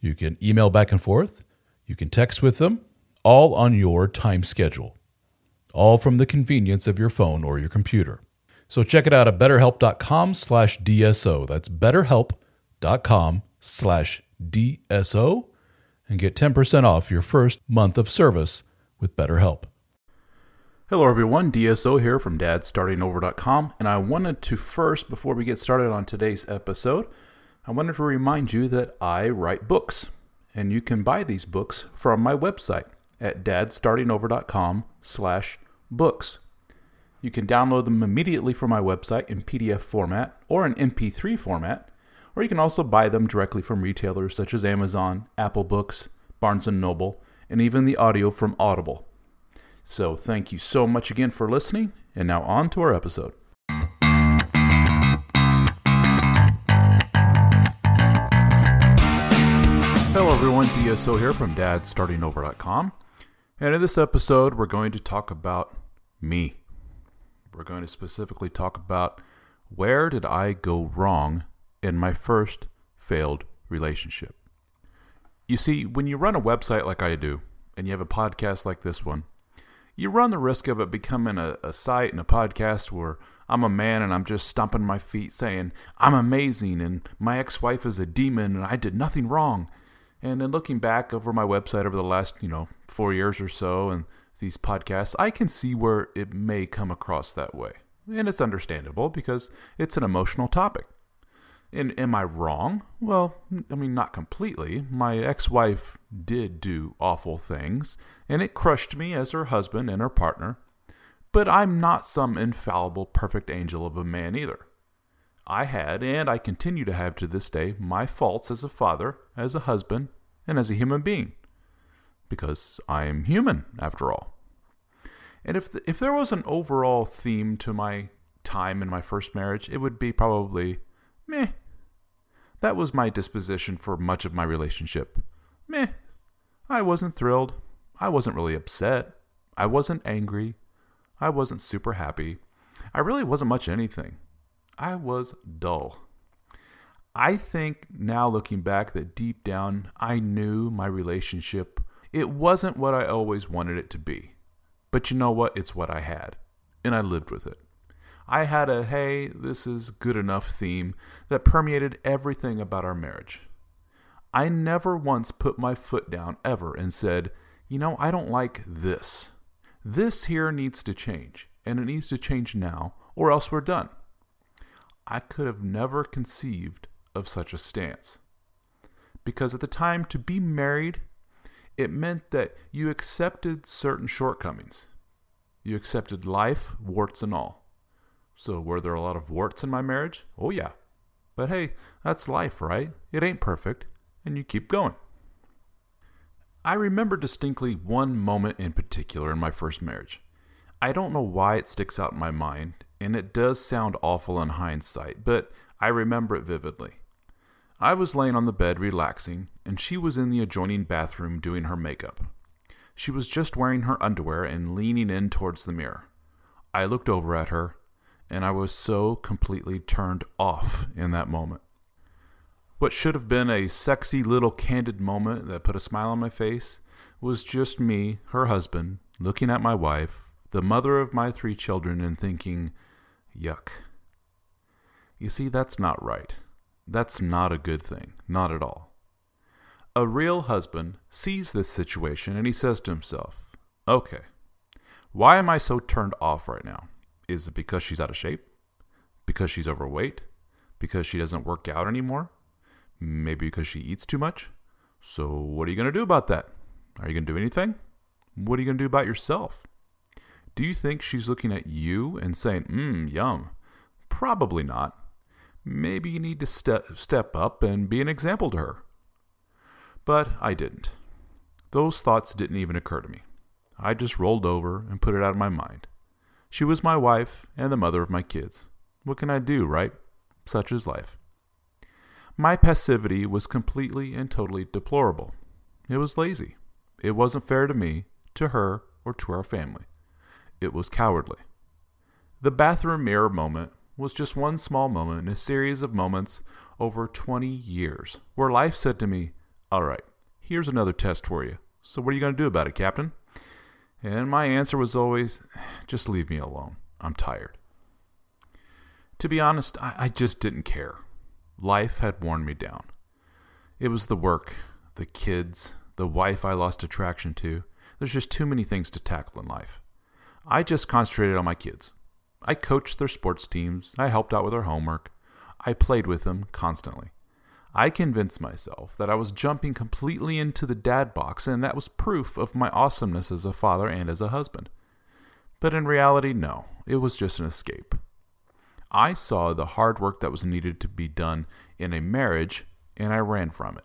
You can email back and forth. You can text with them, all on your time schedule, all from the convenience of your phone or your computer. So check it out at betterhelp.com slash DSO. That's betterhelp.com slash DSO and get 10% off your first month of service with BetterHelp. Hello, everyone. DSO here from dadstartingover.com. And I wanted to first, before we get started on today's episode, I wanted to remind you that I write books. And you can buy these books from my website at dadstartingover.com slash books. You can download them immediately from my website in PDF format or an MP3 format or you can also buy them directly from retailers such as Amazon, Apple Books, Barnes & Noble, and even the audio from Audible. So thank you so much again for listening, and now on to our episode. Hello everyone, DSO here from dadstartingover.com. And in this episode, we're going to talk about me. We're going to specifically talk about where did I go wrong in my first failed relationship. You see, when you run a website like I do, and you have a podcast like this one, you run the risk of it becoming a, a site and a podcast where I'm a man and I'm just stomping my feet saying, I'm amazing and my ex wife is a demon and I did nothing wrong. And then looking back over my website over the last, you know, four years or so and these podcasts, I can see where it may come across that way. And it's understandable because it's an emotional topic. And am I wrong? Well, I mean, not completely. My ex wife did do awful things, and it crushed me as her husband and her partner. But I'm not some infallible, perfect angel of a man either. I had, and I continue to have to this day, my faults as a father, as a husband, and as a human being. Because I am human, after all. And if, the, if there was an overall theme to my time in my first marriage, it would be probably meh. That was my disposition for much of my relationship. Meh. I wasn't thrilled. I wasn't really upset. I wasn't angry. I wasn't super happy. I really wasn't much anything. I was dull. I think now looking back that deep down I knew my relationship it wasn't what I always wanted it to be. But you know what? It's what I had. And I lived with it. I had a hey, this is good enough theme that permeated everything about our marriage. I never once put my foot down ever and said, you know, I don't like this. This here needs to change, and it needs to change now, or else we're done. I could have never conceived of such a stance. Because at the time, to be married, it meant that you accepted certain shortcomings. You accepted life, warts and all. So, were there a lot of warts in my marriage? Oh, yeah. But hey, that's life, right? It ain't perfect, and you keep going. I remember distinctly one moment in particular in my first marriage. I don't know why it sticks out in my mind, and it does sound awful in hindsight, but I remember it vividly. I was laying on the bed relaxing, and she was in the adjoining bathroom doing her makeup. She was just wearing her underwear and leaning in towards the mirror. I looked over at her, and I was so completely turned off in that moment. What should have been a sexy little candid moment that put a smile on my face was just me, her husband, looking at my wife, the mother of my three children, and thinking, yuck. You see, that's not right. That's not a good thing. Not at all. A real husband sees this situation and he says to himself, okay, why am I so turned off right now? Is it because she's out of shape? Because she's overweight? Because she doesn't work out anymore? Maybe because she eats too much? So, what are you going to do about that? Are you going to do anything? What are you going to do about yourself? Do you think she's looking at you and saying, mmm, yum? Probably not. Maybe you need to step, step up and be an example to her. But I didn't. Those thoughts didn't even occur to me. I just rolled over and put it out of my mind. She was my wife and the mother of my kids. What can I do, right? Such is life. My passivity was completely and totally deplorable. It was lazy. It wasn't fair to me, to her, or to our family. It was cowardly. The bathroom mirror moment was just one small moment in a series of moments over 20 years where life said to me, All right, here's another test for you. So, what are you going to do about it, Captain? And my answer was always, Just leave me alone. I'm tired. To be honest, I, I just didn't care. Life had worn me down. It was the work, the kids, the wife I lost attraction to. There's just too many things to tackle in life. I just concentrated on my kids. I coached their sports teams, I helped out with their homework, I played with them constantly. I convinced myself that I was jumping completely into the dad box, and that was proof of my awesomeness as a father and as a husband. But in reality, no, it was just an escape. I saw the hard work that was needed to be done in a marriage, and I ran from it.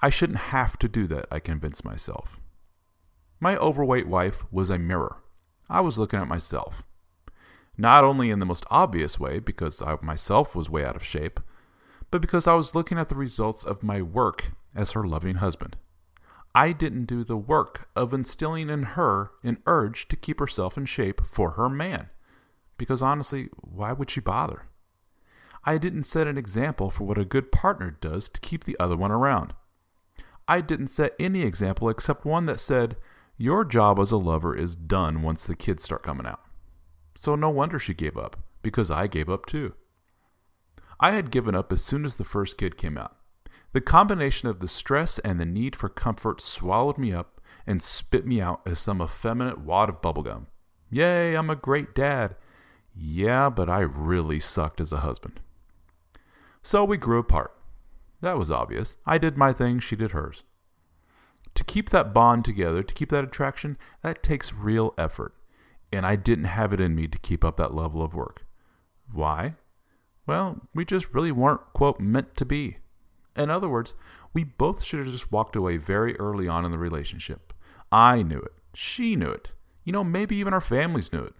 I shouldn't have to do that, I convinced myself. My overweight wife was a mirror. I was looking at myself. Not only in the most obvious way, because I myself was way out of shape, but because I was looking at the results of my work as her loving husband. I didn't do the work of instilling in her an urge to keep herself in shape for her man. Because honestly, why would she bother? I didn't set an example for what a good partner does to keep the other one around. I didn't set any example except one that said, Your job as a lover is done once the kids start coming out. So no wonder she gave up, because I gave up too. I had given up as soon as the first kid came out. The combination of the stress and the need for comfort swallowed me up and spit me out as some effeminate wad of bubblegum. Yay, I'm a great dad. Yeah, but I really sucked as a husband. So we grew apart. That was obvious. I did my thing, she did hers. To keep that bond together, to keep that attraction, that takes real effort and I didn't have it in me to keep up that level of work. Why? Well, we just really weren't, quote, meant to be. In other words, we both should have just walked away very early on in the relationship. I knew it. She knew it. You know, maybe even our families knew it.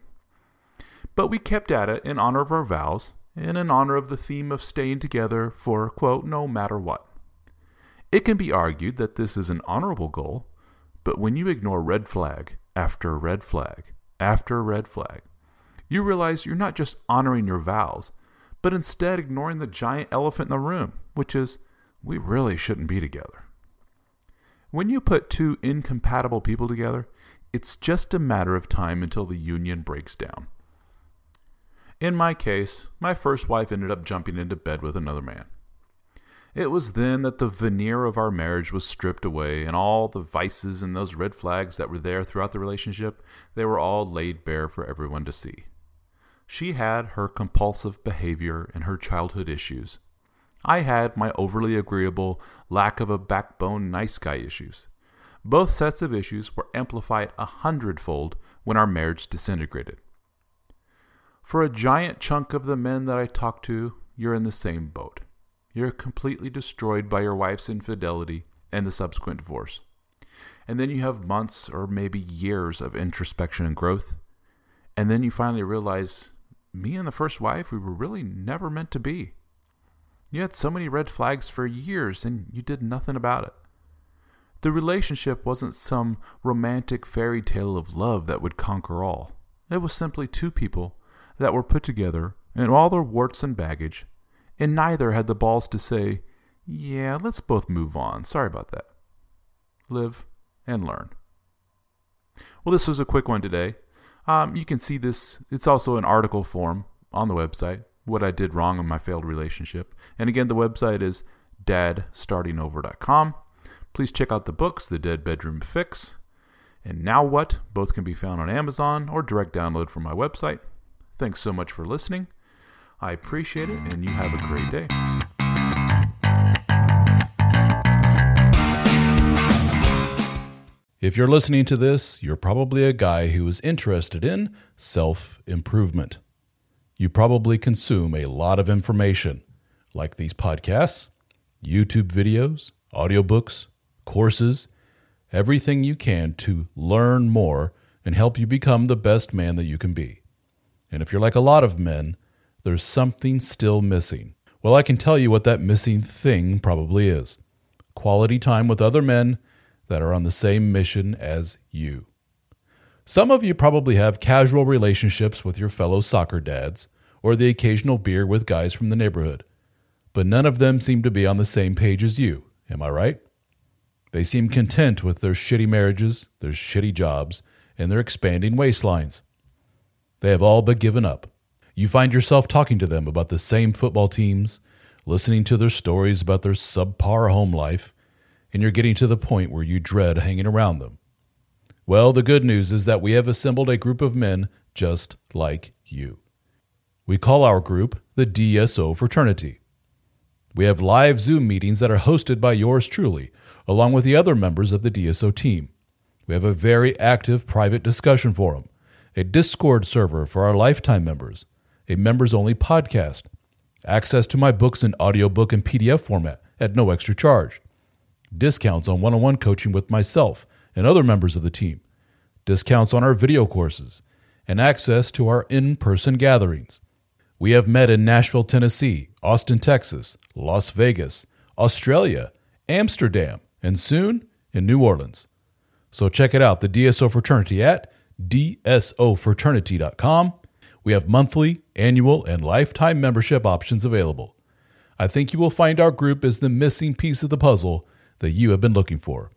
But we kept at it in honor of our vows and in honor of the theme of staying together for, quote, no matter what. It can be argued that this is an honorable goal, but when you ignore red flag after red flag after red flag. You realize you're not just honoring your vows, but instead ignoring the giant elephant in the room, which is, we really shouldn't be together. When you put two incompatible people together, it's just a matter of time until the union breaks down. In my case, my first wife ended up jumping into bed with another man. It was then that the veneer of our marriage was stripped away, and all the vices and those red flags that were there throughout the relationship, they were all laid bare for everyone to see. She had her compulsive behavior and her childhood issues. I had my overly agreeable, lack of a backbone nice guy issues. Both sets of issues were amplified a hundredfold when our marriage disintegrated. For a giant chunk of the men that I talk to, you're in the same boat you're completely destroyed by your wife's infidelity and the subsequent divorce. And then you have months or maybe years of introspection and growth. And then you finally realize me and the first wife, we were really never meant to be. You had so many red flags for years and you did nothing about it. The relationship wasn't some romantic fairy tale of love that would conquer all. It was simply two people that were put together and all their warts and baggage and neither had the balls to say, Yeah, let's both move on. Sorry about that. Live and learn. Well, this was a quick one today. Um, you can see this, it's also an article form on the website, what I did wrong in my failed relationship. And again, the website is dadstartingover.com. Please check out the books, The Dead Bedroom Fix and Now What. Both can be found on Amazon or direct download from my website. Thanks so much for listening. I appreciate it, and you have a great day. If you're listening to this, you're probably a guy who is interested in self improvement. You probably consume a lot of information, like these podcasts, YouTube videos, audiobooks, courses, everything you can to learn more and help you become the best man that you can be. And if you're like a lot of men, there's something still missing. Well, I can tell you what that missing thing probably is quality time with other men that are on the same mission as you. Some of you probably have casual relationships with your fellow soccer dads or the occasional beer with guys from the neighborhood, but none of them seem to be on the same page as you. Am I right? They seem content with their shitty marriages, their shitty jobs, and their expanding waistlines. They have all but given up. You find yourself talking to them about the same football teams, listening to their stories about their subpar home life, and you're getting to the point where you dread hanging around them. Well, the good news is that we have assembled a group of men just like you. We call our group the DSO Fraternity. We have live Zoom meetings that are hosted by yours truly, along with the other members of the DSO team. We have a very active private discussion forum, a Discord server for our lifetime members, a members only podcast, access to my books in audiobook and PDF format at no extra charge, discounts on one on one coaching with myself and other members of the team, discounts on our video courses, and access to our in person gatherings. We have met in Nashville, Tennessee, Austin, Texas, Las Vegas, Australia, Amsterdam, and soon in New Orleans. So check it out, the DSO Fraternity at dsofraternity.com. We have monthly, annual, and lifetime membership options available. I think you will find our group is the missing piece of the puzzle that you have been looking for.